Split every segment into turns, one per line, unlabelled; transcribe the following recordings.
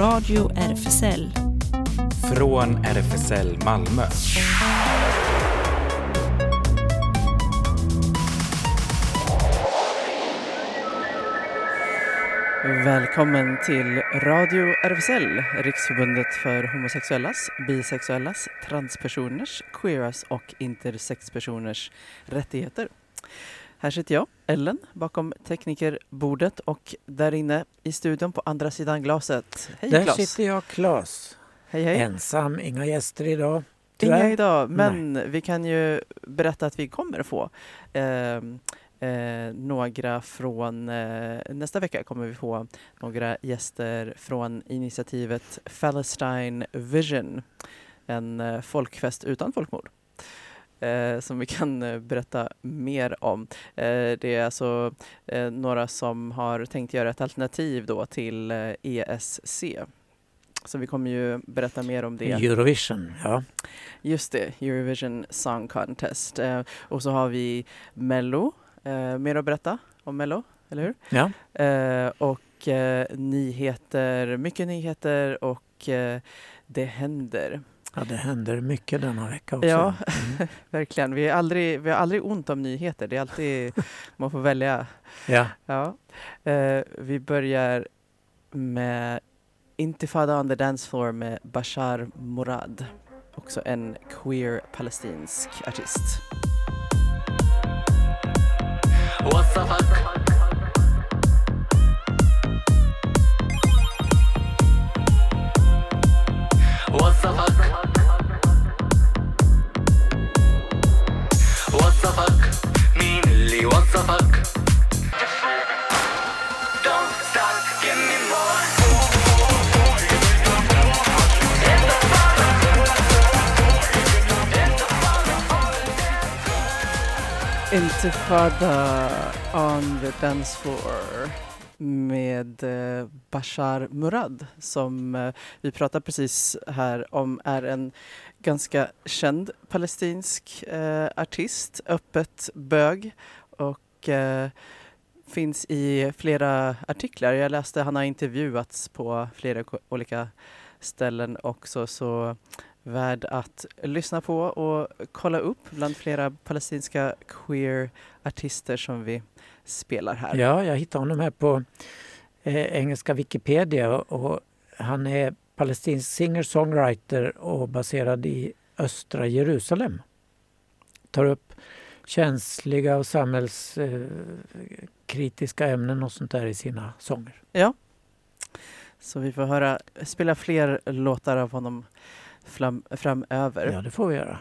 Radio RFSL.
Från RFSL Malmö.
Välkommen till Radio RFSL, Riksförbundet för homosexuellas, bisexuellas, transpersoners, queeras och intersexpersoners rättigheter. Här sitter jag, Ellen, bakom teknikerbordet och där inne i studion på andra sidan glaset. Hej
Där
Claes!
sitter jag, Klas.
Hej hej!
Ensam, inga gäster idag.
Inga
tyvärr.
idag, men vi kan ju berätta att vi kommer få eh, eh, några från eh, nästa vecka kommer vi få några gäster från initiativet Palestine Vision, en eh, folkfest utan folkmord. Eh, som vi kan eh, berätta mer om. Eh, det är alltså eh, några som har tänkt göra ett alternativ då till eh, ESC. Så vi kommer ju berätta mer om det.
Eurovision, ja.
Just det, Eurovision Song Contest. Eh, och så har vi Mello. Mer att berätta om Mello, eller hur?
ja.
Och nyheter, mycket nyheter och det händer.
Ja, det händer mycket denna vecka också.
Ja.
Mm.
Verkligen. Vi, är aldrig, vi har aldrig ont om nyheter. Det är alltid, man får välja.
ja.
Ja. Eh, vi börjar med Intifada on the dance floor med Bashar Morad. Också en queer palestinsk artist. Intifada on the dance floor med eh, Bashar Murad som eh, vi pratade precis här om är en ganska känd palestinsk eh, artist, öppet bög och eh, finns i flera artiklar. Jag läste han har intervjuats på flera olika ställen också så värd att lyssna på och kolla upp bland flera palestinska queer-artister som vi spelar här.
ja, jag hittade honom här på eh, engelska Wikipedia och han är palestinsk singer-songwriter och baserad i östra Jerusalem. Tar upp känsliga och samhällskritiska ämnen och sånt där i sina sånger.
Så vi får höra, spela fler låtar av honom fram, framöver.
Ja, det får vi göra.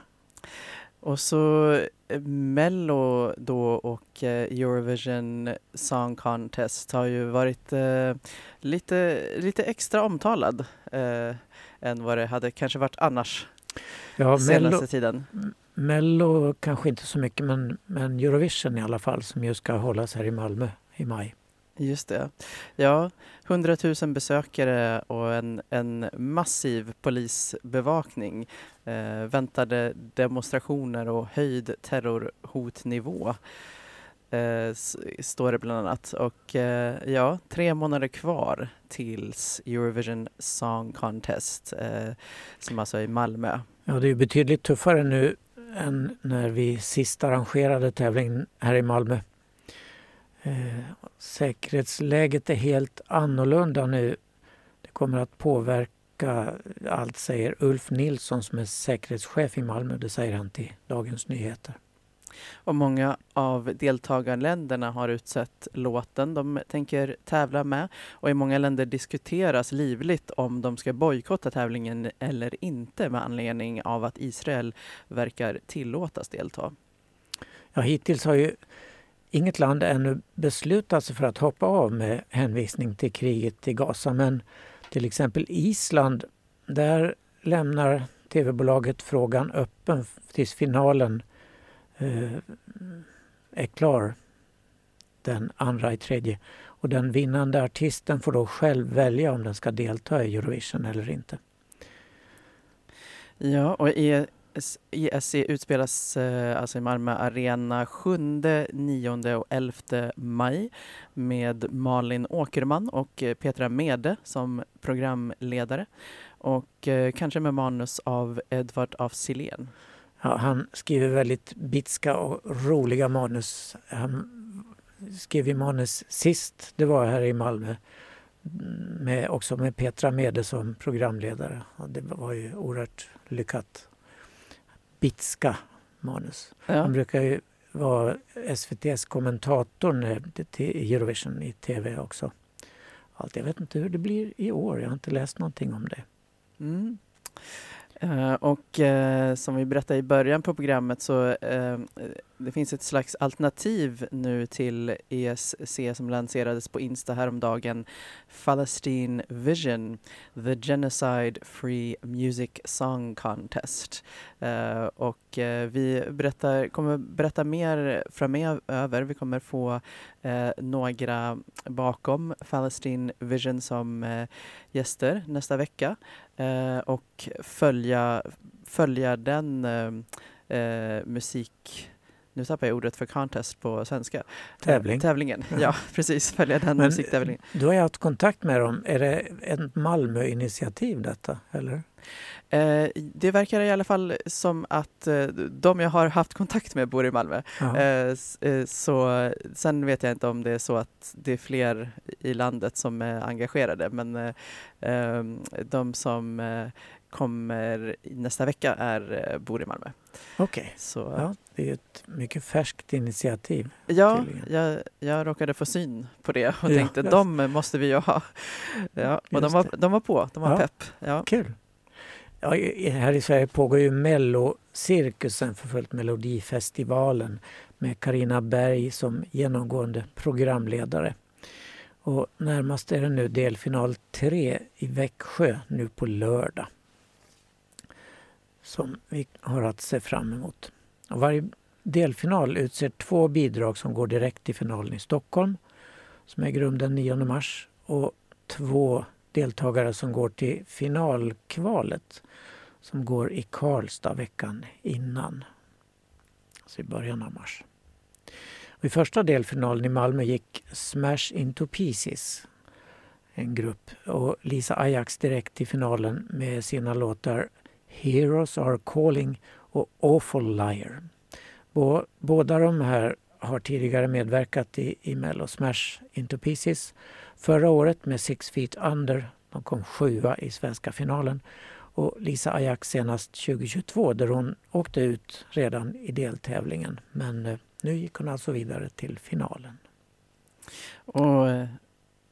Och så eh, Mello då och eh, Eurovision Song Contest har ju varit eh, lite, lite extra omtalad eh, än vad det hade kanske varit annars
Ja,
senaste
Mello,
tiden.
Mello kanske inte så mycket men, men Eurovision i alla fall som ju ska hållas här i Malmö i maj.
Just det. Ja, 100 000 besökare och en, en massiv polisbevakning. Eh, väntade demonstrationer och höjd terrorhotnivå. Eh, står det bland annat. Och eh, ja, tre månader kvar tills Eurovision Song Contest eh, som alltså är i Malmö.
Ja, det är betydligt tuffare nu än när vi sist arrangerade tävlingen här i Malmö. Eh, säkerhetsläget är helt annorlunda nu. Det kommer att påverka allt, säger Ulf Nilsson som är säkerhetschef i Malmö. Det säger han till Dagens Nyheter.
Och många av deltagarländerna har utsett låten de tänker tävla med. Och i många länder diskuteras livligt om de ska bojkotta tävlingen eller inte med anledning av att Israel verkar tillåtas delta.
Ja, hittills har ju inget land ännu beslutat sig för att hoppa av med hänvisning till kriget i Gaza. Men till exempel Island, där lämnar tv-bolaget frågan öppen tills finalen eh, är klar den andra i tredje. Och den vinnande artisten får då själv välja om den ska delta i Eurovision eller inte.
Ja, och S- ISC utspelas eh, alltså i Malmö Arena 7, 9 och 11 maj med Malin Åkerman och eh, Petra Mede som programledare och eh, kanske med manus av Edvard af Sillén.
Ja, han skriver väldigt bitska och roliga manus. Han skrev ju manus sist, det var här i Malmö. Mm, med, också med Petra Mede som programledare. Och det var ju oerhört lyckat. Bitska manus. Han
Ja.
brukar ju vara SVTs kommentator till Eurovision i tv också. Allt. Jag vet inte hur det blir i år. Jag har inte läst någonting om det.
Mm. Eh, och eh, som vi berättade i början på programmet så eh, det finns ett slags alternativ nu till ESC som lanserades på Insta häromdagen. Palestine Vision, the Genocide Free Music Song Contest. Eh, och eh, vi berättar, kommer berätta mer framöver. Vi kommer få eh, några bakom Palestine Vision som eh, gäster nästa vecka och följa, följa den eh, eh, musik... Nu tappar jag ordet för contest på svenska.
Tävling.
Eh, tävlingen,
Ja.
ja precis. Följa den
Men-
musiktävlingen.
Du har ju haft kontakt med dem. Är det ett Malmö-initiativ detta? Eller?
Eh, det verkar i alla fall som att eh, de jag har haft kontakt med bor i Malmö.
Ja.
Eh, så, sen vet jag inte om det är så att det är fler i landet som är engagerade men eh, ehm, de som kommer nästa vecka är, bor i Malmö.
Okej.
Så,
Ja, det är ett mycket färskt initiativ.
Ja, jag, jag råkade få syn på det och
Ja,
tänkte de måste vi ju ha. Ja, och de var,
det.
de var på, de var
Ja.
pepp. Ja.
Kul! Ja, här i Sverige pågår ju Mellocirkusen för fullt, Melodifestivalen med Karina Berg som genomgående programledare. Och närmast är det nu delfinal 3 i Växjö nu på lördag. Som vi har att se fram emot. Och varje delfinal utser två bidrag som går direkt till finalen i Stockholm som äger rum den 9 mars och två deltagare som går till finalkvalet som går i Karlstad veckan innan. Alltså i början av mars. Och I första delfinalen i Malmö gick Smash Into Pieces, en grupp, och Lisa Ajax direkt till finalen med sina låtar Heroes Are Calling och Awful Liar. Båda de här har tidigare medverkat i, i Mello Smash Into Pieces förra året med Six Feet Under. De kom sjua i svenska finalen. Och Lisa Ajax senast 2022 där hon åkte ut redan i deltävlingen. Men eh, nu gick hon alltså vidare till finalen.
Och eh,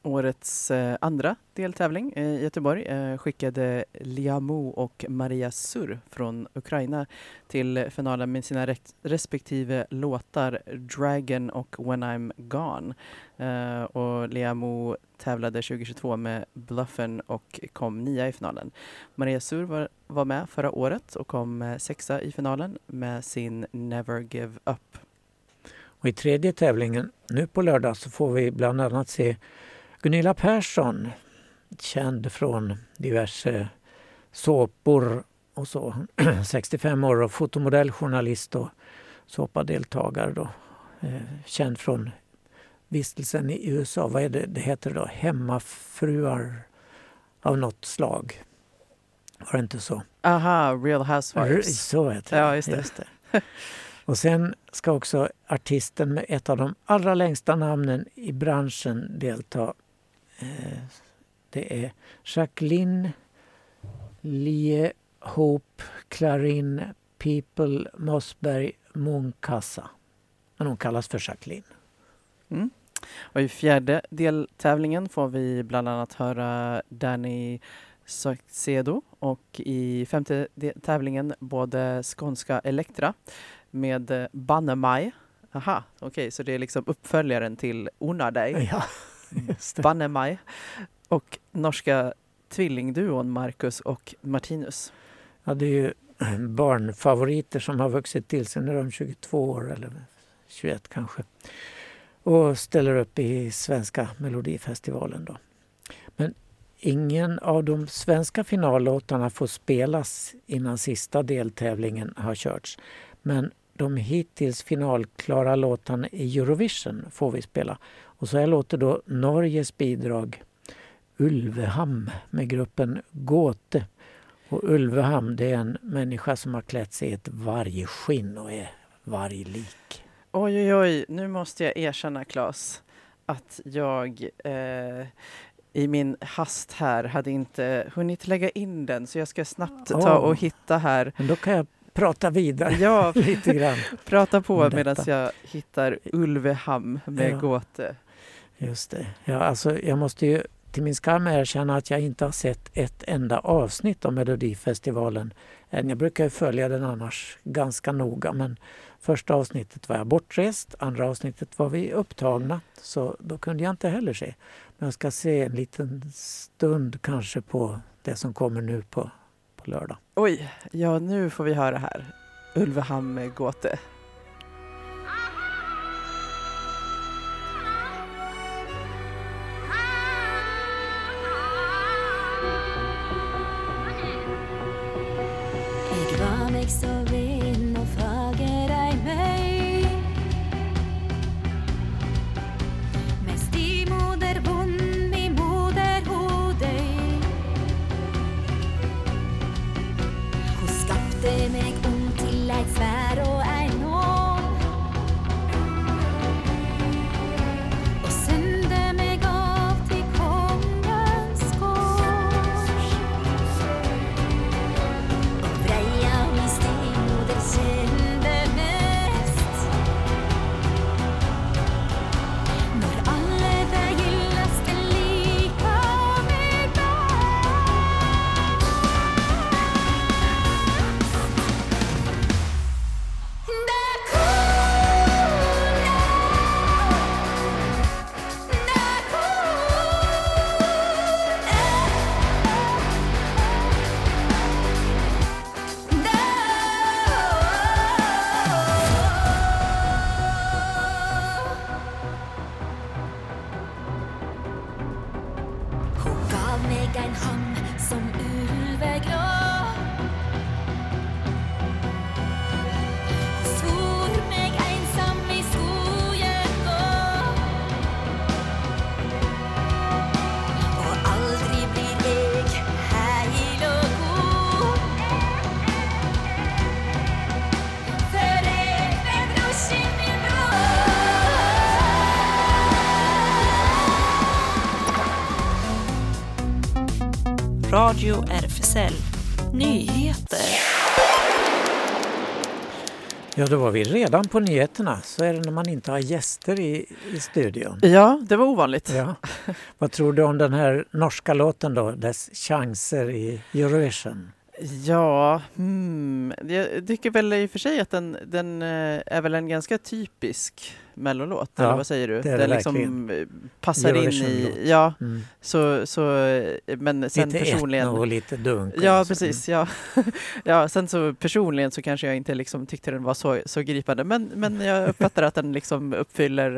årets eh, andra deltävling eh, i Göteborg eh, skickade Liamo och Maria Sur från Ukraina till finalen med sina respektive låtar Dragon och When I'm Gone. Eh, och Liamo tävlade 2022 med Bluffen och kom nia i finalen. Maria Sur var, var med förra året och kom eh, sexa i finalen med sin Never Give Up.
Och i tredje tävlingen nu på lördag så får vi bland annat se Gunilla Persson, känd från diverse såpor och så. 65 år och fotomodell, journalist och såpadeltagare då. Eh, känd från vistelsen i USA. Vad är det det heter då? Hemmafruar av något slag. Var det inte så?
Aha, Real Housewives.
Så heter det.
Ja, just det.
det. Och sen ska också artisten med ett av de allra längsta namnen i branschen delta. Eh, Det är Jacqueline Lie Hope Clarin People Mossberg Munkassa. Men hon kallas för Jacqueline.
Mm. Och i fjärde deltävlingen får vi bland annat höra Danny Saucedo och i femte tävlingen både skånska Elektra med Bannemaj. Aha, okej, så det är liksom uppföljaren till Ona dig,
Ja, just det.
Bannemaj. Och norska tvillingduon Marcus och Martinus.
Ja, det är ju barnfavoriter som har vuxit till sig. Nu är de 22 år eller 21 kanske. Och ställer upp i svenska Melodifestivalen. Då. Men ingen av de svenska finallåtarna får spelas innan sista deltävlingen har körts. Men de hittills finalklara låtarna i Eurovision får vi spela. Och så här låter då Norges bidrag Ulveham med gruppen Gåte. Och Ulveham det är en människa som har klätt sig i ett vargskinn och är varglik.
Oj, oj, oj, nu måste jag erkänna Claes att jag eh, i min hast här hade inte hunnit lägga in den så jag ska snabbt ta
Åh.
och hitta här.
Men då kan jag prata vidare
Ja,
lite grann.
prata på medan jag hittar Ulveham med
Ja.
gåte.
Just det. Ja, alltså, jag måste ju till min skam erkänna att jag inte har sett ett enda avsnitt av Melodifestivalen än. Jag brukar ju följa den annars ganska noga men första avsnittet var jag bortrest, andra avsnittet var vi upptagna så då kunde jag inte heller se. Men jag ska se en liten stund kanske på det som kommer nu på lördag.
Oj, ja nu får vi höra här. Ulveham med gåte.
Radio RFSL Nyheter.
Ja, då var vi redan på nyheterna. Så är det när man inte har gäster i, i studion.
Ja, det var ovanligt.
Ja. Vad tror du om den här norska låten då, dess chanser i Eurovision?
Ja, hmm. jag tycker väl i och för sig att den, den eh, är väl en ganska typisk mellolåt,
Ja,
eller vad säger du?
det är
den liksom passar in i, ja,
Mm.
så, så, eh, men sen
Lite
personligen...
etno och lite dunk.
Ja,
alltså.
precis. Ja. ja, sen så personligen så kanske jag inte liksom tyckte den var så, så gripande, men, men jag uppfattar att den liksom uppfyller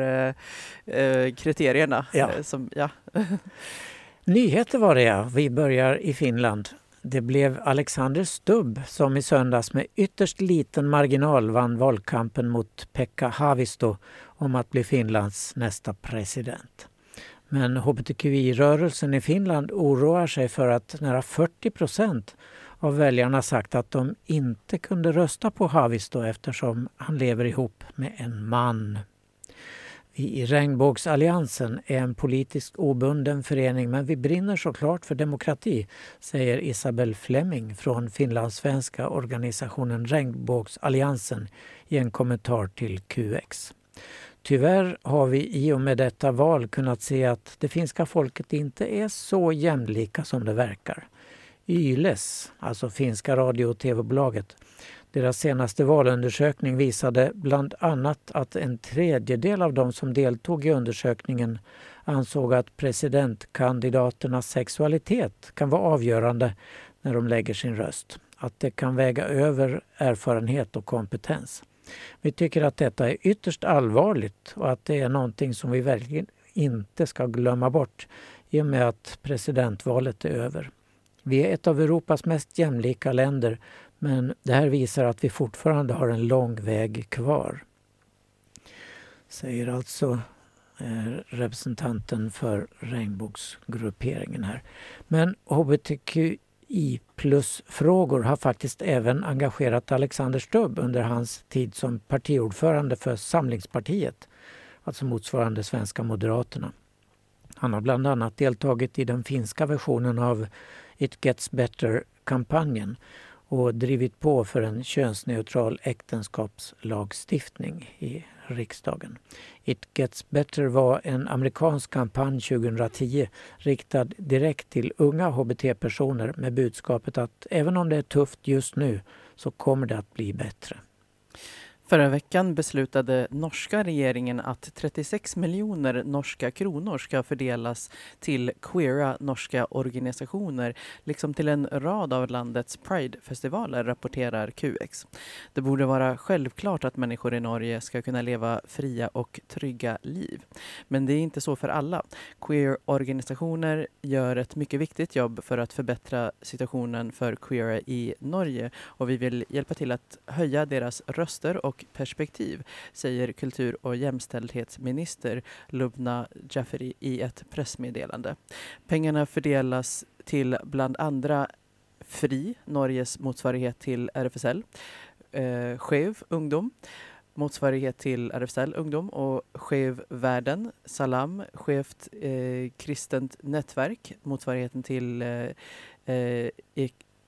eh, eh, kriterierna.
Ja.
Som, ja.
Nyheter var det ja. Vi börjar i Finland. Det blev Alexander Stubb som i söndags med ytterst liten marginal vann valkampen mot Pekka Haavisto om att bli Finlands nästa president. Men hbtqi-rörelsen i Finland oroar sig för att nära 40 procent av väljarna sagt att de inte kunde rösta på Haavisto eftersom han lever ihop med en man. Vi i Regnbågsalliansen är en politiskt obunden förening men vi brinner såklart för demokrati, säger Isabel Fleming från finlandssvenska organisationen Regnbågsalliansen i en kommentar till QX. Tyvärr har vi i och med detta val kunnat se att det finska folket inte är så jämlika som det verkar. Yles, alltså finska radio och tv-bolaget, deras senaste valundersökning visade bland annat att en tredjedel av de som deltog i undersökningen ansåg att presidentkandidaternas sexualitet kan vara avgörande när de lägger sin röst. Att det kan väga över erfarenhet och kompetens. Vi tycker att detta är ytterst allvarligt och att det är någonting som vi verkligen inte ska glömma bort i och med att presidentvalet är över. Vi är ett av Europas mest jämlika länder men det här visar att vi fortfarande har en lång väg kvar. Säger alltså eh, representanten för regnbågsgrupperingen här. Men hbtqi plus-frågor har faktiskt även engagerat Alexander Stubb under hans tid som partiordförande för Samlingspartiet, alltså motsvarande Svenska Moderaterna. Han har bland annat deltagit i den finska versionen av It Gets Better-kampanjen och drivit på för en könsneutral äktenskapslagstiftning i riksdagen. It Gets Better var en amerikansk kampanj 2010 riktad direkt till unga hbt-personer med budskapet att även om det är tufft just nu så kommer det att bli bättre.
Förra veckan beslutade norska regeringen att 36 miljoner norska kronor ska fördelas till queera norska organisationer liksom till en rad av landets Pride-festivaler, rapporterar QX. Det borde vara självklart att människor i Norge ska kunna leva fria och trygga liv. Men det är inte så för alla. Queer-organisationer gör ett mycket viktigt jobb för att förbättra situationen för queera i Norge och vi vill hjälpa till att höja deras röster och perspektiv, säger kultur och jämställdhetsminister Lubna Jafferi i ett pressmeddelande. Pengarna fördelas till bland andra FRI, Norges motsvarighet till RFSL, eh, Skev ungdom, motsvarighet till RFSL Ungdom och Skev Världen, Salam, Skevt eh, kristent nätverk, motsvarigheten till eh,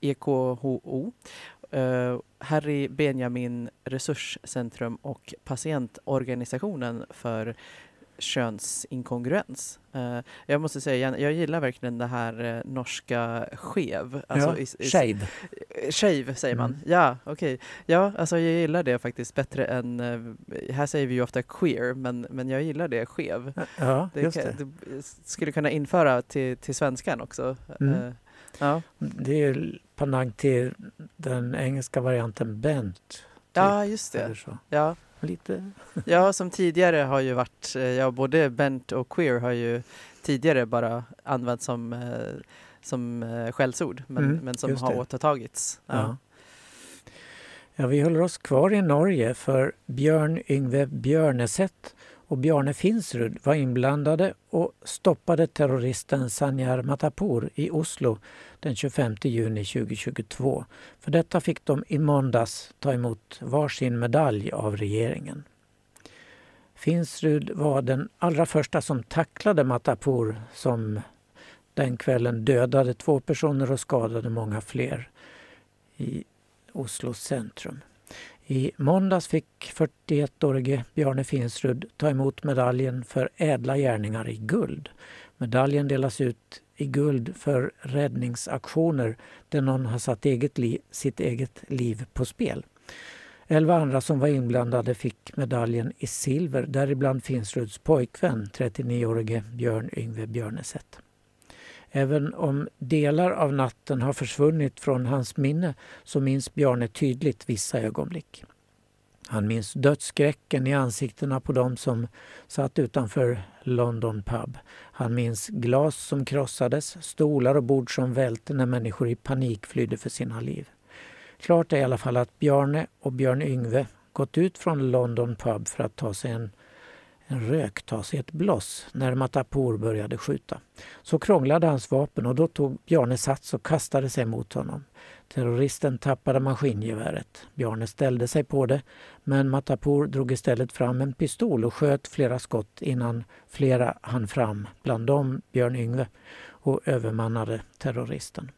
EKHO Eh, Harry Benjamin Resurscentrum och patientorganisationen för könsinkongruens. Uh, jag måste säga, jag, jag gillar verkligen det här uh, norska skev.
Alltså ja, i, i, shave.
Säger man. Mm. Ja, okej. Okay. Ja, alltså jag gillar det faktiskt bättre än, här säger vi ju ofta queer, men, men jag gillar det skev.
Ja, just det.
det. skulle kunna införa till, till svenskan också.
Mm. Ja. Det är panang till den engelska varianten bent. Typ,
ja, just det. Ja.
Lite.
ja, som tidigare har ju varit, eh, ja både bent och queer har ju tidigare bara använts som, eh, som eh, skällsord men, mm, men som har återtagits. Ja. ja.
Ja, vi håller oss kvar i Norge för Björn Yngve Björneset och Bjarne Finsrud var inblandade och stoppade terroristen Sanjar Matapour i Oslo den 25 juni 2022. För detta fick de i måndags ta emot varsin medalj av regeringen. Finsrud var den allra första som tacklade Matapour som den kvällen dödade två personer och skadade många fler i Oslos centrum. I måndags fick 41-årige Bjarne Finsrud ta emot medaljen för ädla gärningar i guld. Medaljen delas ut i guld för räddningsaktioner där någon har satt eget liv, sitt eget liv på spel. Elva andra som var inblandade fick medaljen i silver, däribland Finsruds pojkvän, 39-årige Björn Yngve Björneset. Även om delar av natten har försvunnit från hans minne så minns Bjarne tydligt vissa ögonblick. Han minns dödsskräcken i ansiktena på dem som satt utanför London pub. Han minns glas som krossades, stolar och bord som välte när människor i panik flydde för sina liv. Klart är i alla fall att Bjarne och Björn Yngve gått ut från London pub för att ta sig en en rök ta sig ett bloss när Matapour började skjuta. Så krånglade hans vapen och då tog Bjarne sats och kastade sig mot honom. Terroristen tappade maskingeväret. Bjarne ställde sig på det men Matapour drog istället fram en pistol och sköt flera skott innan flera hann fram, bland dem Björn Yngve, och övermannade terroristen.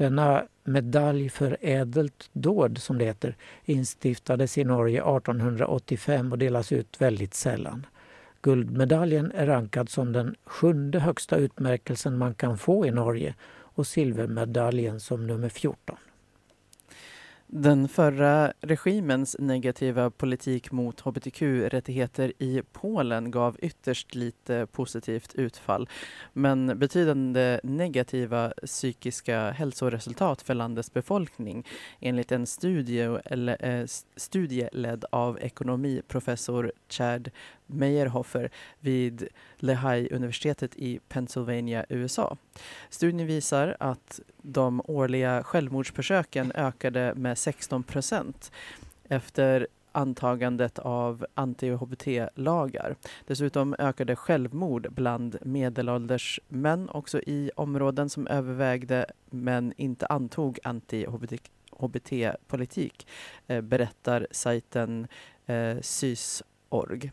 Denna medalj för ädelt dåd, som det heter, instiftades i Norge 1885 och delas ut väldigt sällan. Guldmedaljen är rankad som den sjunde högsta utmärkelsen man kan få i Norge och silvermedaljen som nummer 14.
Den förra regimens negativa politik mot hbtq-rättigheter i Polen gav ytterst lite positivt utfall. Men betydande negativa psykiska hälsoresultat för landets befolkning enligt en studie, eller, eh, studie ledd av ekonomiprofessor Chad Meyerhofer vid Lehigh-universitetet i Pennsylvania, USA. Studien visar att de årliga självmordsförsöken ökade med 16 procent efter antagandet av anti-HBT-lagar. Dessutom ökade självmord bland medelålders män också i områden som övervägde men inte antog anti-HBT-politik, eh, berättar sajten eh, SYS.org.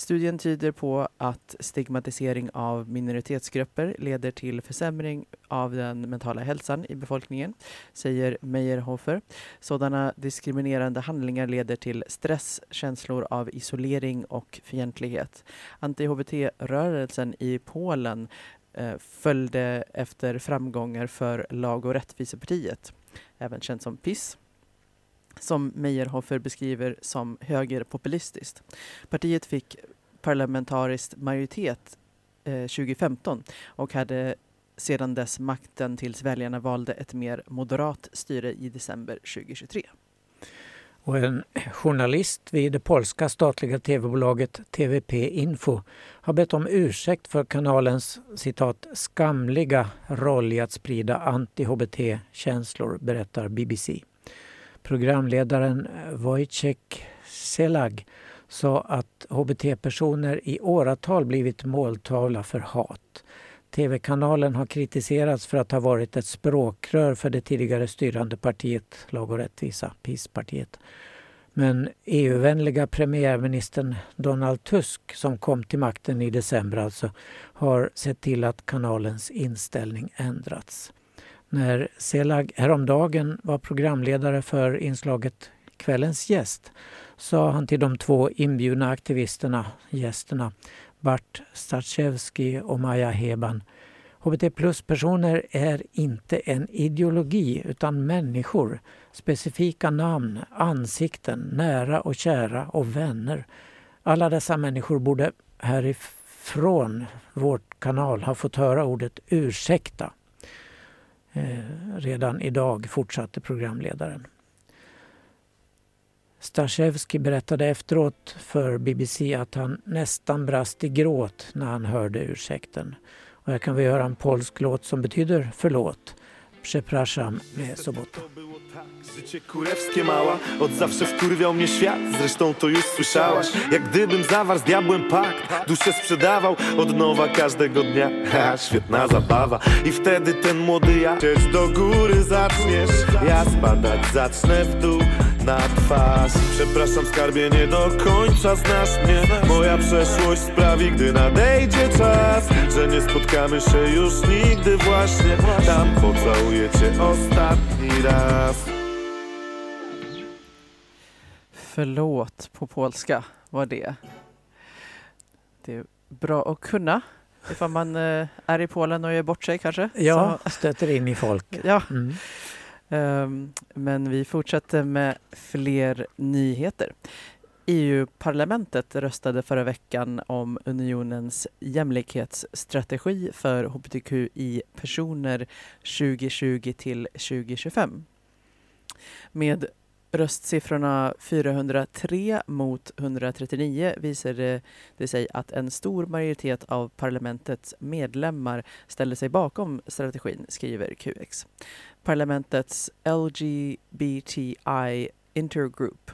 Studien tyder på att stigmatisering av minoritetsgrupper leder till försämring av den mentala hälsan i befolkningen, säger Meyerhofer. Sådana diskriminerande handlingar leder till stress, känslor av isolering och fientlighet. Anti-HBT-rörelsen i Polen eh, följde efter framgångar för Lag och rättvisepartiet, även känt som PIS som Meyerhofer beskriver som högerpopulistiskt. Partiet fick parlamentarisk majoritet eh, 2015 och hade sedan dess makten tills väljarna valde ett mer moderat styre i december 2023.
Och en journalist vid det polska statliga tv-bolaget TVP Info har bett om ursäkt för kanalens citat skamliga roll i att sprida anti-HBT-känslor, berättar BBC. Programledaren eh, Wojciech Selag sa att hbt-personer i åratal blivit måltavla för hat. TV-kanalen har kritiserats för att ha varit ett språkrör för det tidigare styrande partiet Lag och rättvisa, PIS-partiet. Men EU-vänliga premiärministern Donald Tusk, som kom till makten i december alltså, har sett till att kanalens inställning ändrats. När Selag häromdagen var programledare för inslaget Kvällens gäst sa han till de två inbjudna aktivisterna, gästerna, Bart Starczewski och Maja Heban. HBT plus-personer är inte en ideologi utan människor. Specifika namn, ansikten, nära och kära och vänner. Alla dessa människor borde härifrån vårt kanal ha fått höra ordet ursäkta. Eh, redan idag, fortsatte programledaren. Staszewski berättade efteråt för BBC att han nästan brast i gråt när han hörde ursäkten. Och här kan vi höra en polsk låt som betyder förlåt. Przepraszam mnie sobota.
Życie kurewskie mała, od zawsze wkurwiał mnie świat. Zresztą to już słyszałaś. Jak gdybym zawarł z diabłem pakt Duszę sprzedawał od nowa każdego dnia. Ha, Świetna zabawa. I wtedy ten młody ja Cieć do góry zaczniesz. Ja spadać zacznę w dół na twarz. Przepraszam skarbie, nie do końca znasz mnie. Moja przeszłość sprawi, gdy nadejdzie czas Że nie spotkamy się już nigdy właśnie. Tam pocałuję cię ostatni raz
Förlåt på polska var det. Det är bra att kunna ifall man eh, är i Polen och gör bort sig kanske.
Ja,
Så,
stöter in i folk.
ja.
Mm.
Ehm, Men vi fortsätter med fler nyheter. EU-parlamentet röstade förra veckan om unionens jämlikhetsstrategi för hbtqi-personer 2020 till 2025. Med röstsiffrorna 403 mot 139 visade det sig att en stor majoritet av parlamentets medlemmar ställde sig bakom strategin, skriver QX. Parlamentets LGBTI Intergroup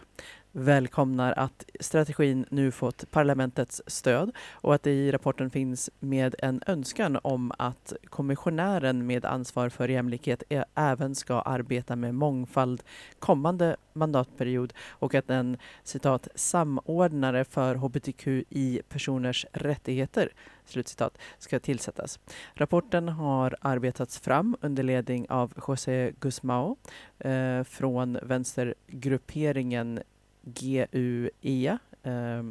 välkomnar att strategin nu fått parlamentets stöd och att det i rapporten finns med en önskan om att kommissionären med ansvar för jämlikhet även ska arbeta med mångfald kommande mandatperiod och att en citat samordnare för hbtqi-personers rättigheter slutcitat, ska tillsättas. Rapporten har arbetats fram under ledning av José Gusmao eh, från vänstergrupperingen GUE eh,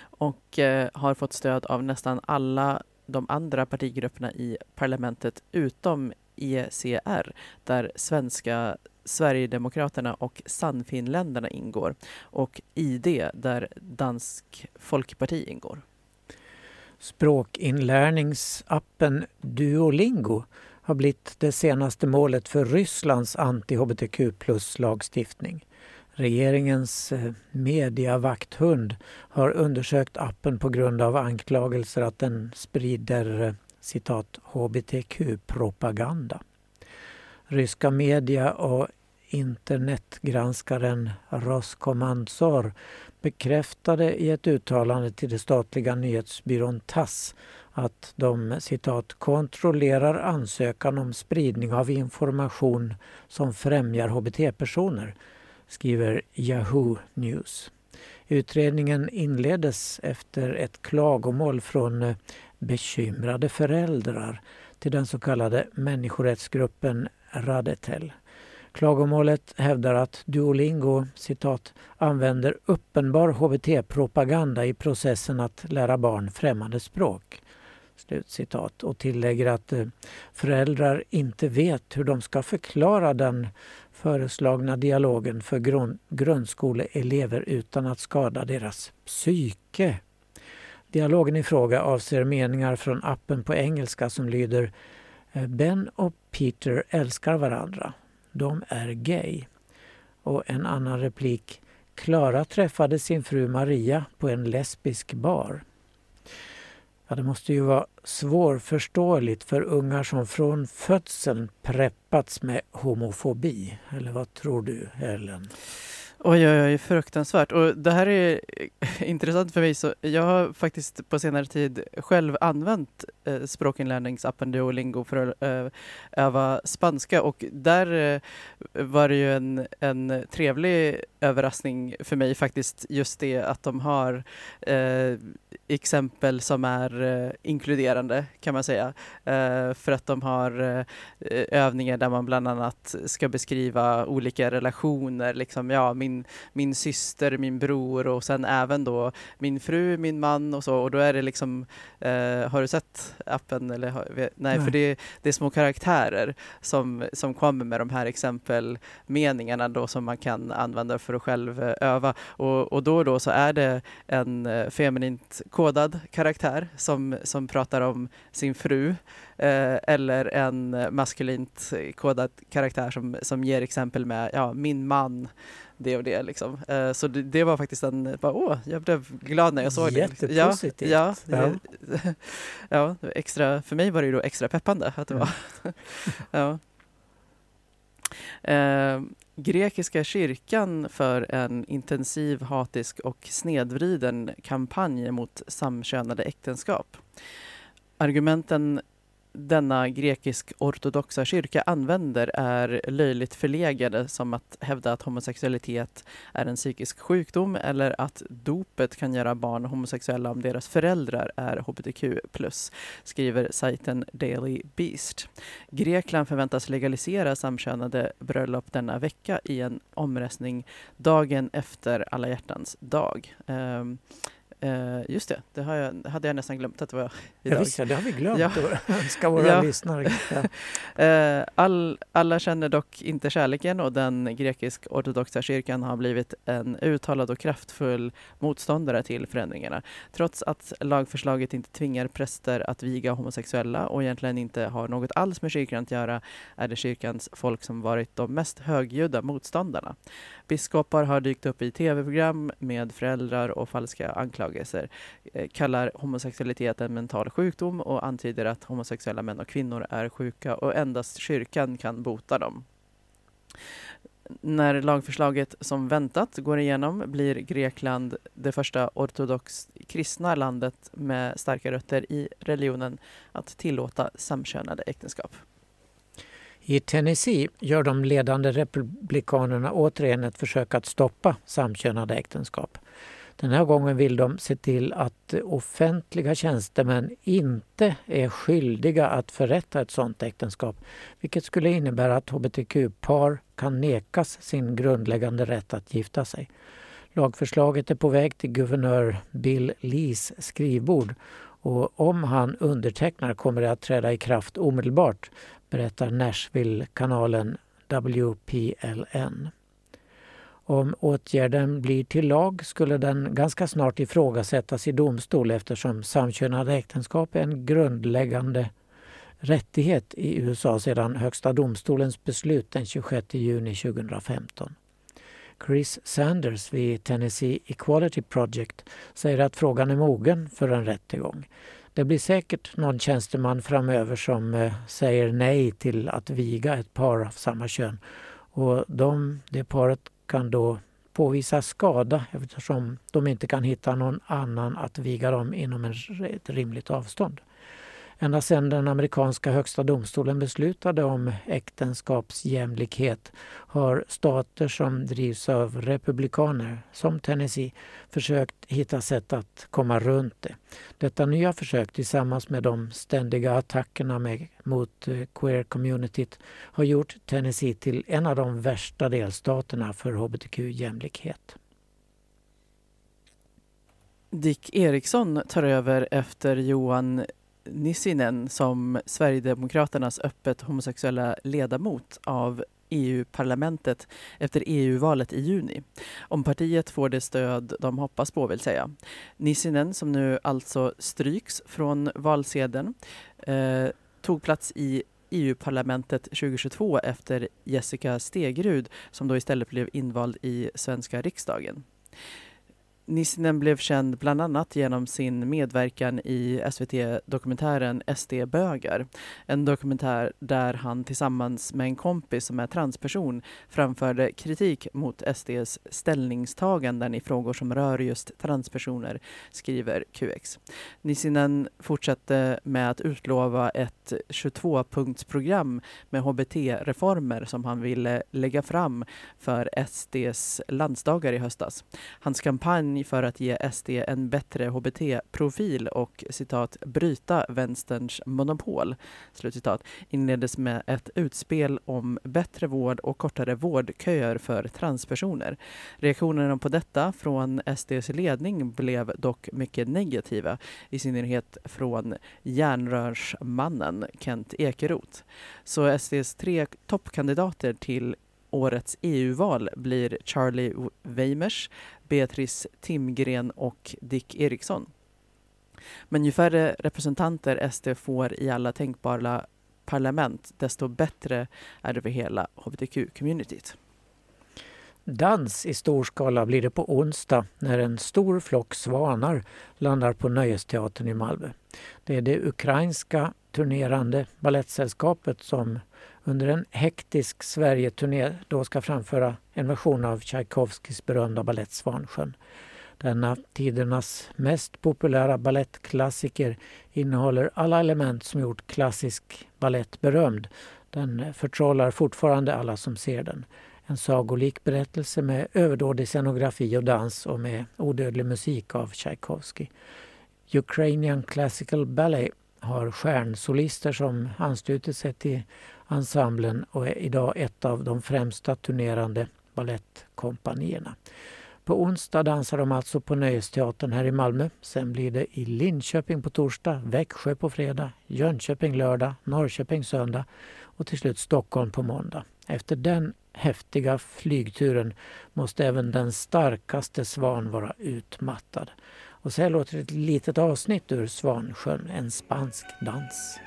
och eh, har fått stöd av nästan alla de andra partigrupperna i parlamentet utom ECR där svenska Sverigedemokraterna och Sannfinländarna ingår och ID där Dansk Folkparti ingår.
Språkinlärningsappen Duolingo har blivit det senaste målet för Rysslands anti-hbtq plus-lagstiftning. Regeringens eh, mediavakthund har undersökt appen på grund av anklagelser att den sprider eh, citat hbtq-propaganda. Ryska media och internetgranskaren Roskomnadzor bekräftade i ett uttalande till det statliga nyhetsbyrån TASS att de citat kontrollerar ansökan om spridning av information som främjar hbt-personer, skriver Yahoo News. Utredningen inleddes efter ett klagomål från eh, bekymrade föräldrar till den så kallade människorättsgruppen Radetel. Klagomålet hävdar att Duolingo citat, använder uppenbar hbt-propaganda i processen att lära barn främmande språk. Slutcitat. Och tillägger att eh, föräldrar inte vet hur de ska förklara den föreslagna dialogen för grund, grundskoleelever utan att skada deras psyke. Dialogen i fråga avser meningar från appen på engelska som lyder eh, Ben och Peter älskar varandra. De är gay. Och en annan replik. Klara träffade sin fru Maria på en lesbisk bar. Ja, det måste ju vara svårförståeligt för ungar som från födseln preppats med homofobi. Eller vad tror du, Ellen?
Oj, oj, oj, fruktansvärt. Och det här är intressant för mig. Så jag har faktiskt på senare tid själv använt eh, språkinlärningsappen Duolingo för att eh, öva spanska och där eh, var det ju en, en trevlig överraskning för mig faktiskt just det att de har eh, exempel som är eh, inkluderande kan man säga. Eh, för att de har eh, övningar där man bland annat ska beskriva olika relationer, liksom ja, min, min syster, min bror och sen även då min fru, min man och så och då är det liksom, eh, har du sett appen eller? Har, nej, nej, för det, det är små karaktärer som, som kommer med de här exempelmeningarna då som man kan använda för att själv eh, öva och, och då och då så är det en eh, feminint kodad karaktär som, som pratar om sin fru eh, eller en maskulint kodad karaktär som, som ger exempel med ja, min man det och det. Liksom. Eh, så det, det, var faktiskt en, bara, åh, jag blev glad när jag såg det.
Jättepositivt.
Ja, ja, ja. ja, extra, för mig var det ju då extra peppande att det var. ja. Eh, grekiska kyrkan för en intensiv, hatisk och snedvriden kampanj mot samkönade äktenskap. Argumenten denna grekisk-ortodoxa kyrka använder är löjligt förlegade som att hävda att homosexualitet är en psykisk sjukdom eller att dopet kan göra barn homosexuella om deras föräldrar är hbtq+, skriver sajten Daily Beast. Grekland förväntas legalisera samkönade bröllop denna vecka i en omröstning dagen efter alla hjärtans dag. Um, Uh, just det, det jag, hade jag nästan glömt att det var idag.
Ja, visst, det har vi glömt ja. ska våra ja. lyssnare
uh, all, Alla känner dock inte kärleken och den grekisk-ortodoxa kyrkan har blivit en uttalad och kraftfull motståndare till förändringarna. Trots att lagförslaget inte tvingar präster att viga homosexuella och egentligen inte har något alls med kyrkan att göra är det kyrkans folk som varit de mest högljudda motståndarna. Biskopar har dykt upp i tv-program med föräldrar och falska anklagelser, anklagelser eh, kallar homosexualitet en mental sjukdom och antyder att homosexuella män och kvinnor är sjuka och endast kyrkan kan bota dem. När lagförslaget som väntat går igenom blir Grekland det första ortodox kristna landet med starka rötter i religionen att tillåta samkönade äktenskap.
I Tennessee gör de ledande republikanerna återigen ett försök att stoppa samkönade äktenskap. Den här gången vill de se till att offentliga tjänstemän inte är skyldiga att förrätta ett sådant äktenskap, vilket skulle innebära att hbtq-par kan nekas sin grundläggande rätt att gifta sig. Lagförslaget är på väg till guvernör Bill Lees skrivbord och om han undertecknar kommer det att träda i kraft omedelbart berättar Nashville-kanalen WPLN. Om åtgärden blir till lag skulle den ganska snart ifrågasättas i domstol eftersom samkönade äktenskap är en grundläggande rättighet i USA sedan Högsta domstolens beslut den 26 juni 2015. Chris Sanders vid Tennessee Equality Project säger att frågan är mogen för en rättegång. Det blir säkert någon tjänsteman framöver som eh, säger nej till att viga ett par av samma kön. Och de, det paret kan då påvisa skada eftersom de inte kan hitta någon annan att viga dem inom ett rimligt avstånd. Ända sedan den amerikanska högsta domstolen beslutade om äktenskapsjämlikhet har stater som drivs av republikaner, som Tennessee, försökt hitta sätt att komma runt det. Detta nya försök tillsammans med de ständiga attackerna med, mot eh, queer-communityt har gjort Tennessee till en av de värsta delstaterna för hbtq-jämlikhet.
Dick Eriksson tar över efter Johan Nissinen som Sverigedemokraternas öppet homosexuella ledamot av EU-parlamentet efter EU-valet i juni. Om partiet får det stöd de hoppas på vill säga. Nissinen som nu alltså stryks från valsedeln eh, tog plats i EU-parlamentet 2022 efter Jessica Stegrud som då istället blev invald i svenska riksdagen. Nissinen blev känd bland annat genom sin medverkan i SVT-dokumentären SD-bögar. En dokumentär där han tillsammans med en kompis som är transperson framförde kritik mot SDs ställningstaganden i frågor som rör just transpersoner, skriver QX. Nissinen fortsatte med att utlova ett 22-punktsprogram med HBT-reformer som han ville lägga fram för SDs landsdagar i höstas. Hans kampanj kampanj för att ge SD en bättre hbt-profil och citat bryta vänsterns monopol. Slutcitat inleddes med ett utspel om bättre vård och kortare vårdköer för transpersoner. Reaktionerna på detta från SDs ledning blev dock mycket negativa, i synnerhet från järnrörsmannen Kent Ekeroth. Så SDs tre toppkandidater till årets EU-val blir Charlie Weimers, Beatrice Timgren och Dick Eriksson. Men ju färre representanter SD får i alla tänkbara parlament, desto bättre är det för hela hbtq-communityt.
Dans i stor skala blir det på onsdag när en stor flock svanar landar på Nöjesteatern i Malmö. Det är det ukrainska turnerande ballettsällskapet som under en hektisk Sverige-turné då ska framföra en version av Tchaikovskys berömda balett Svansjön. Denna tidernas mest populära ballettklassiker innehåller alla element som gjort klassisk ballett berömd. Den förtrollar fortfarande alla som ser den. En sagolik berättelse med överdådig scenografi och dans och med odödlig musik av Tchaikovsky. Ukrainian Classical Ballet har stjärnsolister som anslutit sig till ensemblen och är idag ett av de främsta turnerande balettkompanierna. På onsdag dansar de alltså på Nöjesteatern här i Malmö. Sen blir det i Linköping på torsdag, Växjö på fredag, Jönköping lördag, Norrköping söndag och till slut Stockholm på måndag. Efter den häftiga flygturen måste även den starkaste svan vara utmattad. Och så här låter ett litet avsnitt ur Svansjön, en spansk dans.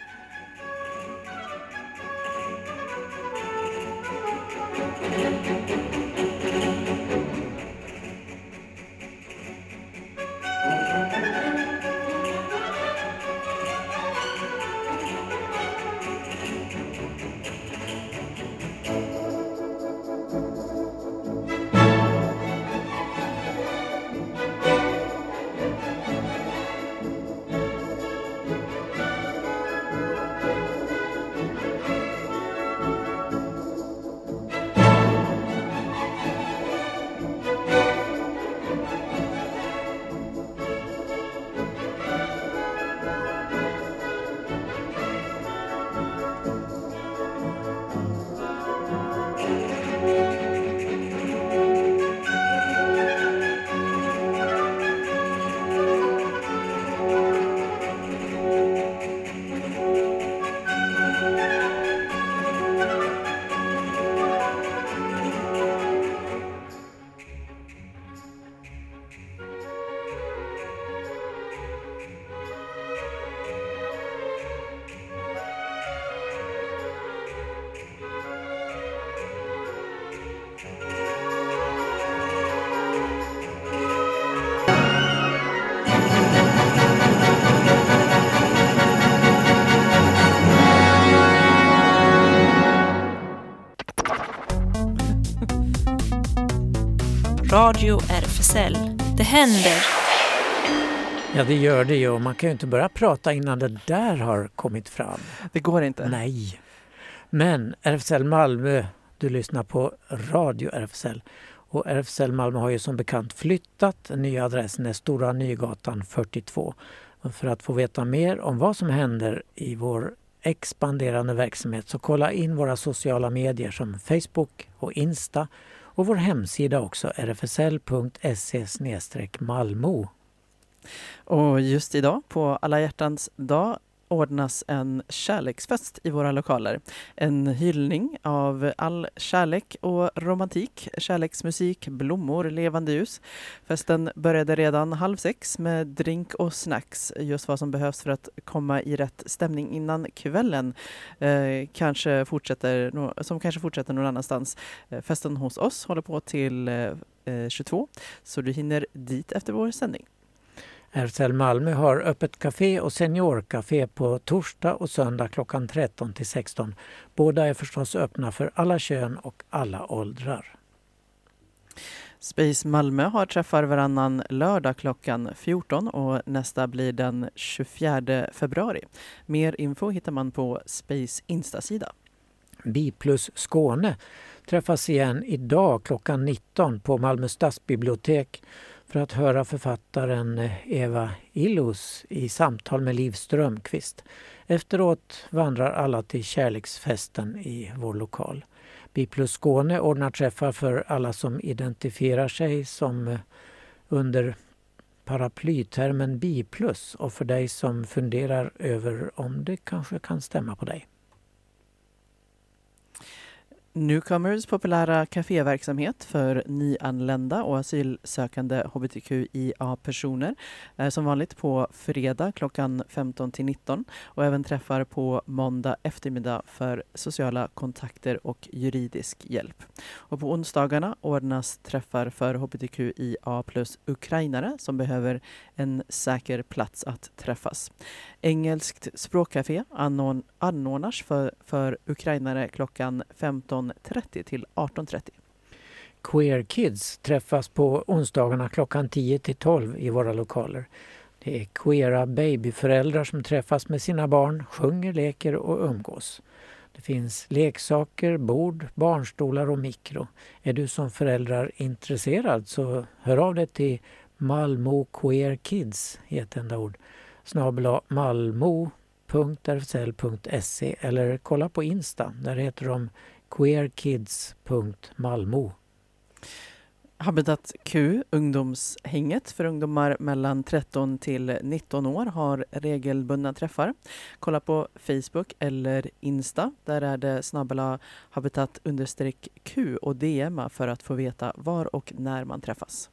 Radio RFSL. Det händer!
Ja, det gör det ju. och Man kan ju inte börja prata innan det där har kommit fram.
Det går inte.
Nej. Men RFSL Malmö, du lyssnar på Radio RFSL. Och RFSL Malmö har ju som bekant flyttat. Den nya adressen är Stora Nygatan 42. Och för att få veta mer om vad som händer i vår expanderande verksamhet så kolla in våra sociala medier som Facebook och Insta och vår hemsida också rfsl.se malmo.
Och just idag, på alla hjärtans dag, ordnas en kärleksfest i våra lokaler. En hyllning av all kärlek och romantik, kärleksmusik, blommor, levande ljus. Festen började redan halv sex med drink och snacks, just vad som behövs för att komma i rätt stämning innan kvällen eh, kanske fortsätter, som kanske fortsätter någon annanstans. Eh, festen hos oss håller på till eh, eh 22, så du hinner dit efter vår sändning.
RFSL Malmö har öppet café och seniorcafé på torsdag och söndag klockan 13 till 16. Båda är förstås öppna för alla kön och alla åldrar.
Space Malmö har träffar varannan lördag klockan 14 och nästa blir den 24 februari. Mer info hittar man på Space Insta-sida.
Bi plus Skåne träffas igen idag klockan 19 på Malmö stadsbibliotek för att höra författaren Eva Illus i samtal med Liv Strömqvist. Efteråt vandrar alla till kärleksfesten i vår lokal. Bi plus Skåne ordnar träffar för alla som identifierar sig som eh, under paraplytermen bi plus och för dig som funderar över om det kanske kan stämma på dig.
Newcomers populära kaféverksamhet för nyanlända och asylsökande hbtqia-personer är eh, som vanligt på fredag klockan 15 till 19 och även träffar på måndag eftermiddag för sociala kontakter och juridisk hjälp. Och på onsdagarna ordnas träffar för hbtqia plus ukrainare som behöver en säker plats att träffas. Engelskt språkcafé anordn- anordnas för, för ukrainare klockan 15.30 till 18.30.
Queer Kids träffas på onsdagarna klockan 10 till 12 i våra lokaler. Det är queera babyföräldrar som träffas med sina barn, sjunger, leker och umgås. Det finns leksaker, bord, barnstolar och mikro. Är du som förälder intresserad så hör av dig till Malmo Queer Kids i ett enda ord snabel malmo.rfsl.se eller kolla på Insta. Där heter de queerkids.malmo.
Habitat Q, ungdomshänget för ungdomar mellan 13 till 19 år, har regelbundna träffar. Kolla på Facebook eller Insta. Där är det snabbela habitat-Q och DMa för att få veta var och när man träffas.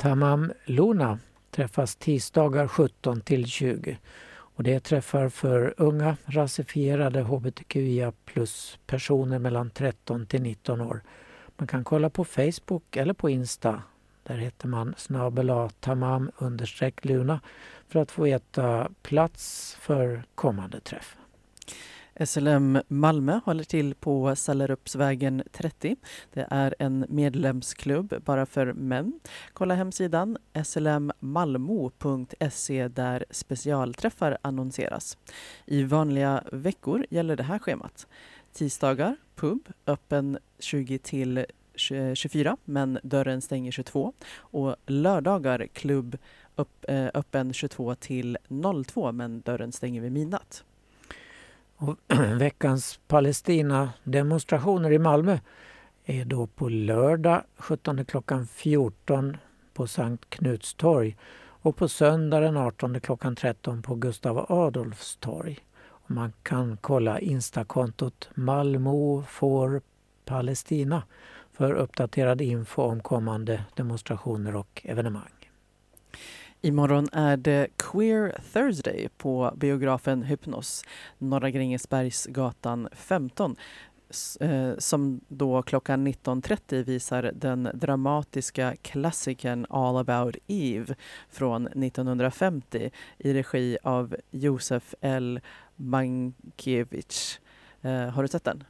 Tamam Luna träffas tisdagar 17 till 20. Och det är träffar för unga rasifierade hbtqia plus personer mellan 13 till 19 år. Man kan kolla på Facebook eller på Insta. Där heter man snabel tamam understreck luna för att få veta plats för kommande träff.
SLM Malmö håller till på Sallerupsvägen 30. Det är en medlemsklubb bara för män. Kolla hemsidan slmmalmo.se där specialträffar annonseras. I vanliga veckor gäller det här schemat. Tisdagar pub öppen 20 till 24 men dörren stänger 22 och lördagar klubb eh, öppen 22 till 02 men dörren stänger vid midnatt.
Och veckans Palestina-demonstrationer i Malmö är då på lördag 17 klockan 14 på Sankt Knuts torg och på söndag den 18 klockan 13 på Gustav Adolfs torg. Och man kan kolla Instakontot Malmö for Palestina för uppdaterad info om kommande demonstrationer och evenemang.
Imorgon är det Queer Thursday på biografen Hypnos, Norra Grängesbergsgatan 15 eh, som då klockan 19.30 visar den dramatiska klassikern All about Eve från 1950 i regi av Josef L. Mankiewicz. Eh, har du sett den?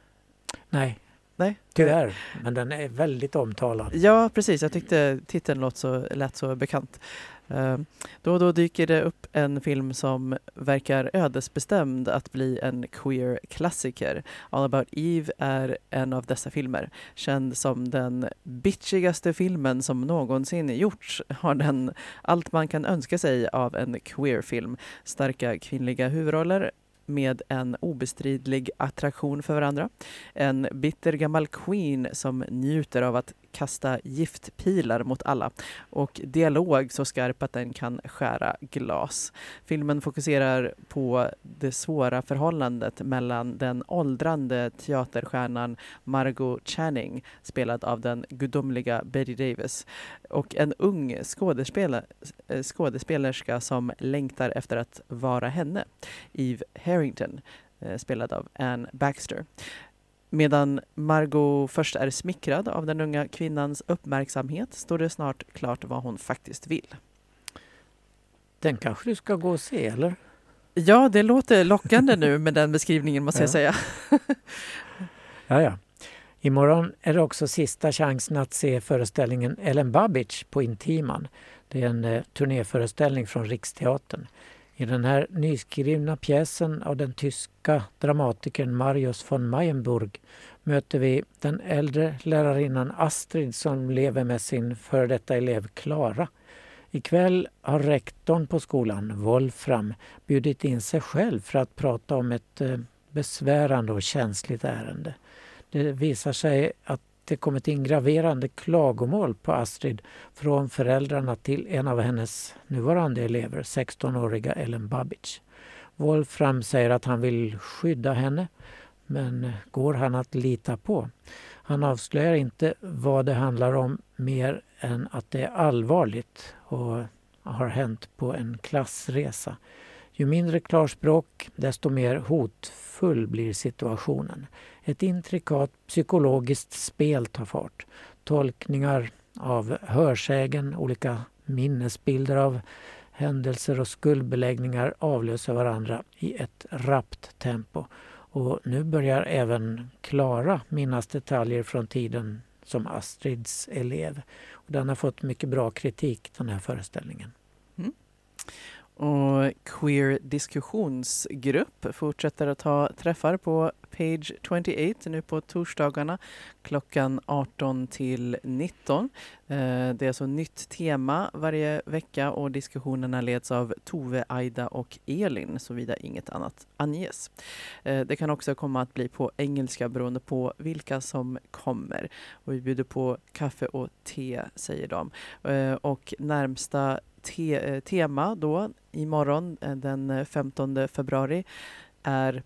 Nej,
Nej.
Tyvärr, men den är väldigt omtalad.
Ja, precis. Jag tyckte titeln låt så, lät så bekant. Eh, Då och då dyker det upp en film som verkar ödesbestämd att bli en queer-klassiker. All about Eve är en av dessa filmer. Känd som den bitchigaste filmen som någonsin gjorts har den allt man kan önska sig av en queer-film. Starka kvinnliga huvudroller med en obestridlig attraktion för varandra. En bitter gammal queen som njuter av att kasta giftpilar mot alla och dialog så skarp att den kan skära glas. Filmen fokuserar på det svåra förhållandet mellan den åldrande teaterstjärnan Margot Channing, spelad av den gudomliga Betty Davis, och en ung skådespelare, eh, skådespelerska som längtar efter att vara henne, Eve Harrington, eh, spelad av Anne Baxter. Medan Margot först är smickrad av den unga kvinnans uppmärksamhet står det snart klart vad hon faktiskt vill.
Den kanske du ska gå och se, eller?
Ja, det låter lockande nu med den beskrivningen måste jag
Ja.
säga.
Ja, ja. Imorgon är det också sista chansen att se föreställningen Ellen Babbage på Intiman. Det är en eh, turnéföreställning från Riksteatern. I den här nyskrivna pjäsen av den tyska dramatikern Marius von Mayenburg möter vi den äldre lärarinnan Astrid som lever med sin före detta elev Klara. Ikväll har rektorn på skolan, Wolfram, bjudit in sig själv för att prata om ett eh, besvärande och känsligt ärende. Det visar sig att det kommit in graverande klagomål på Astrid från föräldrarna till en av hennes nuvarande elever, 16-åriga Ellen Babbage. Wolfram säger att han vill skydda henne, men går han att lita på? Han avslöjar inte vad det handlar om mer än att det är allvarligt och har hänt på en klassresa. Ju mindre klarspråk, desto mer hotfull blir situationen. Ett intrikat psykologiskt spel tar fart. Tolkningar av hörsägen, olika minnesbilder av händelser och skuldbeläggningar avlöser varandra i ett rappt tempo. Och nu börjar även Klara minnas detaljer från tiden som Astrids elev. Och den har fått mycket bra kritik, den här föreställningen. Mm.
Och Queer diskussionsgrupp fortsätter att ha träffar på Page 28 nu på torsdagarna klockan 18 till 19. Eh, det är alltså nytt tema varje vecka och diskussionerna leds av Tove, Aida och Elin såvida inget annat anges. Eh, det kan också komma att bli på engelska beroende på vilka som kommer. Och vi bjuder på kaffe och te säger de. Eh, och närmsta te, eh, tema då imorgon eh, den eh, 15 februari är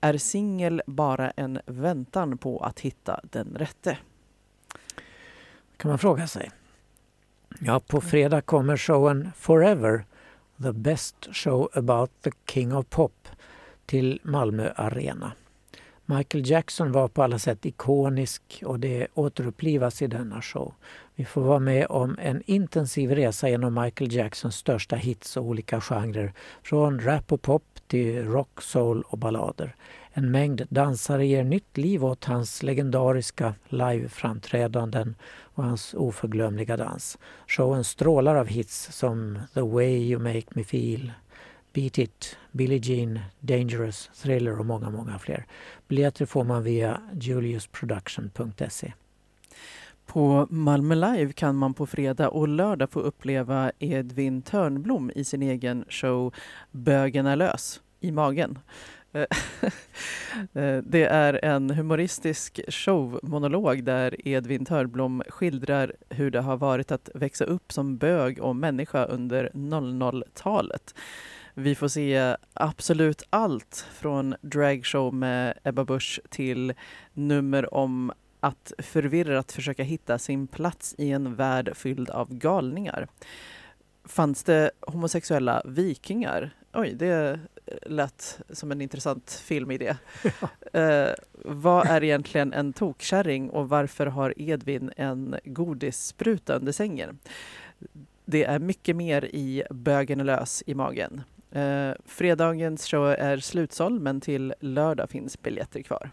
Är singel bara en väntan på att hitta den rätte?
kan man fråga sig. Ja, på fredag kommer showen Forever, the best show about the king of pop, till Malmö Arena. Michael Jackson var på alla sätt ikonisk och det återupplivas i denna show. Vi får vara med om en intensiv resa genom Michael Jacksons största hits och olika genrer. Från rap och pop till rock, soul och ballader. En mängd dansare ger nytt liv åt hans legendariska liveframträdanden och hans oförglömliga dans. Showen strålar av hits som The way you make me feel, Beat it, Billie Jean, Dangerous, Thriller och många, många fler. Biljetter får man via juliusproduction.se.
På Malmö Live kan man på fredag och lördag få uppleva Edvin Törnblom i sin egen show Bögen är lös i magen. Eh, eh, det är en humoristisk showmonolog där Edvin Törnblom skildrar hur det har varit att växa upp som bög och människa under 00-talet. Vi får se absolut allt från dragshow med Ebba Busch till nummer om att förvirrat försöka hitta sin plats i en värld fylld av galningar. Fanns det homosexuella vikingar? Oj, det lät som en intressant filmidé. Eh, vad är egentligen en tokkärring och varför har Edvin en godisspruta under sängen? Det är mycket mer i Bögen är lös i magen. Eh, fredagens show är slutsåld men till lördag finns biljetter kvar.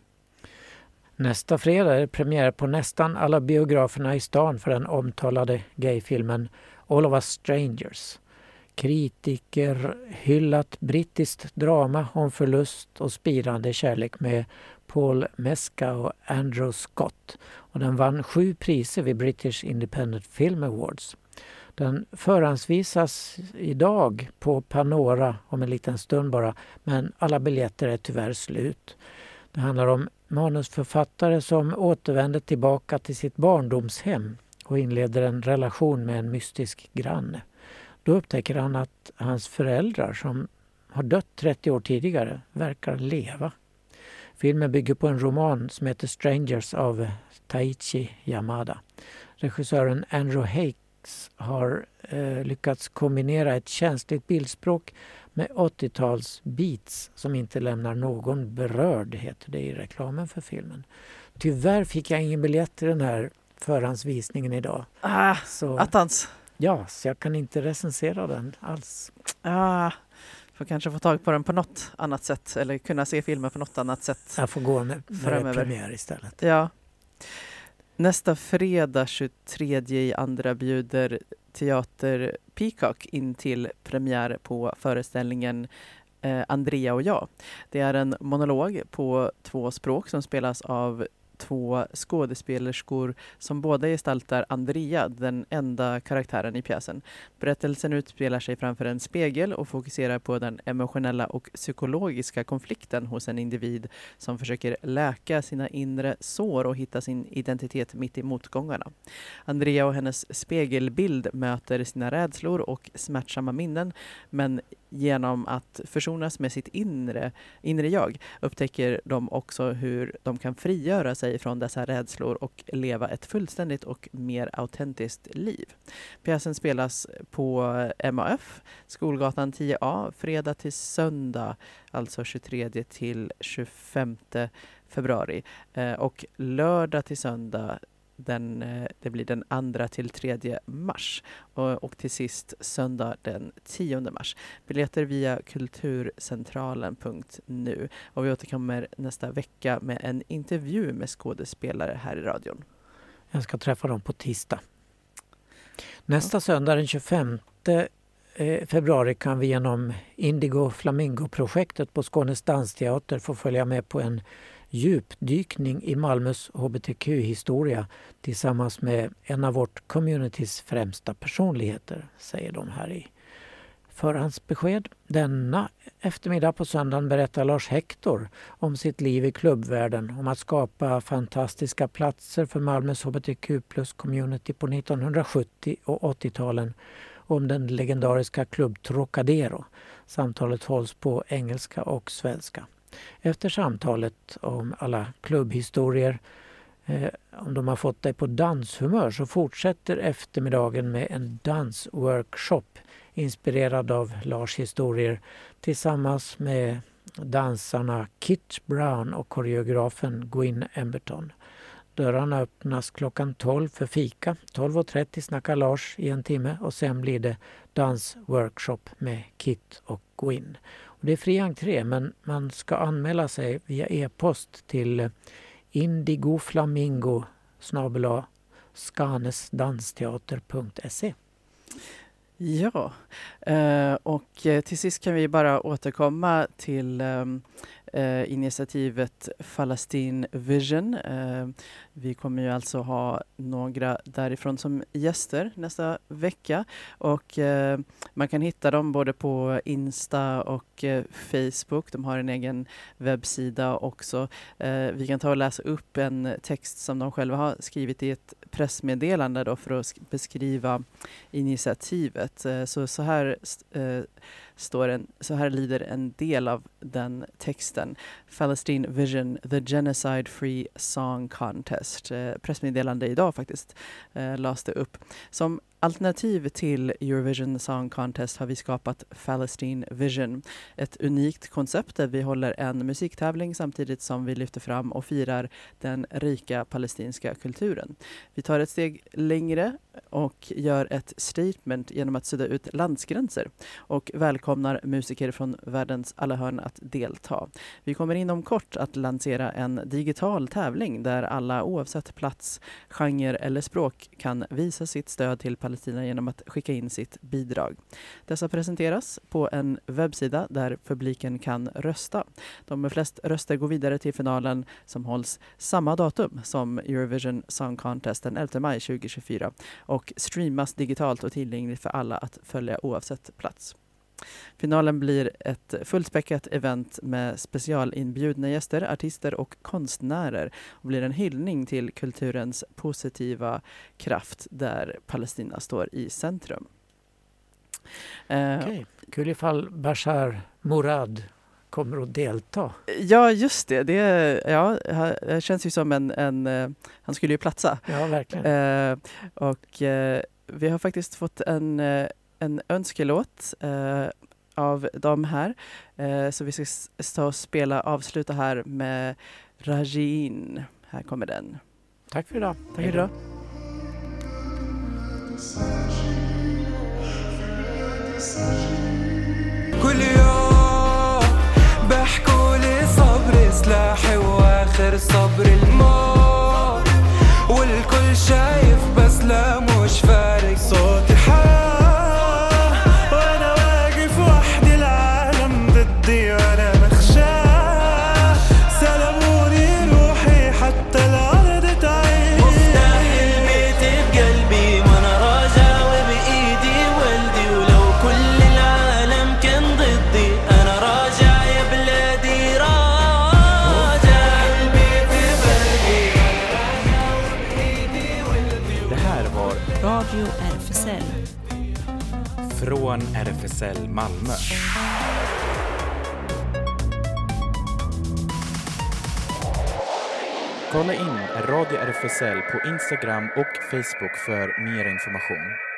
Nästa fredag är det premiär på nästan alla biograferna i stan för den omtalade gayfilmen All of us strangers. Kritiker hyllat brittiskt drama om förlust och spirande kärlek med Paul Mesca och Andrew Scott. Och den vann sju priser vid British Independent Film Awards. Den förhandsvisas idag på Panora om en liten stund bara, men alla biljetter är tyvärr slut. Det handlar om manusförfattare som återvänder tillbaka till sitt barndomshem och inleder en relation med en mystisk granne. Då upptäcker han att hans föräldrar som har dött 30 år tidigare verkar leva. Filmen bygger på en roman som heter Strangers av Taichi Yamada. Regissören Andrew Hake har eh, lyckats kombinera ett känsligt bildspråk med 80-tals beats som inte lämnar någon berörd, heter det i reklamen för filmen. Tyvärr fick jag ingen biljett till den här förhandsvisningen idag.
Ah,
Så,
attans.
ja, så jag kan inte recensera den alls.
Ah, får kanske få tag på den på något annat sätt eller kunna se filmen på något annat sätt.
Jag får gå när, när det är premiär istället.
Ja. Nästa fredag 23 i andra bjuder Teater Peacock in till premiär på föreställningen eh, Andrea och jag. Det är en monolog på två språk som spelas av två skådespelerskor som båda gestaltar Andrea, den enda karaktären i pjäsen. Berättelsen utspelar sig framför en spegel och fokuserar på den emotionella och psykologiska konflikten hos en individ som försöker läka sina inre sår och hitta sin identitet mitt i motgångarna. Andrea och hennes spegelbild möter sina rädslor och smärtsamma minnen men genom att försonas med sitt inre, inre jag upptäcker de också hur de kan frigöra sig från dessa rädslor och leva ett fullständigt och mer autentiskt liv. Pjäsen spelas på MAF, Skolgatan 10A, fredag till söndag, alltså 23 till 25 februari eh, och lördag till söndag den, eh, det blir den 2 till 3 mars och, och till sist söndag den 10 mars. Biljetter via kulturcentralen.nu och vi återkommer nästa vecka med en intervju med skådespelare här i radion.
Jag ska träffa dem på tisdag. Nästa söndag den 25 eh, februari kan vi genom Indigo Flamingo-projektet på Skånes dansteater få följa med på en djupdykning i Malmös hbtq-historia tillsammans med en av vårt communitys främsta personligheter, säger de här i förhandsbesked. Denna eftermiddag på söndagen berättar Lars Hector om sitt liv i klubbvärlden, om att skapa fantastiska platser för Malmös hbtq plus-community på 1970 och 80-talen och om den legendariska klubb Trocadero. Samtalet hålls på engelska och svenska. Efter samtalet om alla klubbhistorier, eh, om de har fått dig på danshumör, så fortsätter eftermiddagen med en dansworkshop inspirerad av Lars historier tillsammans med dansarna Kit Brown och koreografen Gwyn Emberton. Dörrarna öppnas klockan 12 för fika. 12.30 snackar Lars i en timme och sen blir det dansworkshop med Kit och Gwyn. Och det är fri entré men man ska anmäla sig via e-post till eh, indigoflamingo skanesdansteater.se.
Ja, eh, och eh, till sist kan vi bara återkomma till ehm, eh, initiativet Palestine Vision. Eh, vi kommer ju alltså ha några därifrån som gäster nästa vecka och eh, man kan hitta dem både på Insta och eh, Facebook. De har en egen webbsida också. Eh, vi kan ta och läsa upp en text som de själva har skrivit i ett pressmeddelande då för att beskriva initiativet. Eh, så, så här eh, står en, så här lyder en del av den texten. Palestine Vision, the Genocide Free Song Contest. Eh, pressmeddelande idag faktiskt eh, lades det upp. Som alternativ till Eurovision Song Contest har vi skapat Palestine Vision. Ett unikt koncept där vi håller en musiktävling samtidigt som vi lyfter fram och firar den rika palestinska kulturen. Vi tar ett steg längre och gör ett statement genom att sudda ut landsgränser och välkomnar musiker från världens alla hörn att delta. Vi kommer inom kort att lansera en digital tävling där alla oavsett plats, genre eller språk kan visa sitt stöd till Palestina genom att skicka in sitt bidrag. Dessa presenteras på en webbsida där publiken kan rösta. De med flest röster går vidare till finalen som hålls samma datum som Eurovision Song Contest den 11 maj 2024 och streamas digitalt och tillgängligt för alla att följa oavsett plats. Finalen blir ett fullspäckat event med specialinbjudna gäster, artister och konstnärer och blir en hyllning till kulturens positiva kraft där Palestina står i centrum. Eh,
Okej. Kul ifall Bashar Murad kommer att delta.
Ja, just det. Det, ja, det känns ju som en, en... eh, Han skulle ju platsa.
Ja, verkligen.
Eh, och eh, vi har faktiskt fått en, eh, en önskelåt eh, av dem här. Eh, så vi ska s- ta och spela, avsluta här med Rajin. Här kommer den.
Tack för idag.
Tack för idag.
كل يوم بحكوا لي صبري سلاحي واخر صبر الموت والكل شايف
RFSL Malmö. Kolla in Radio RFSL på Instagram och Facebook för mer information.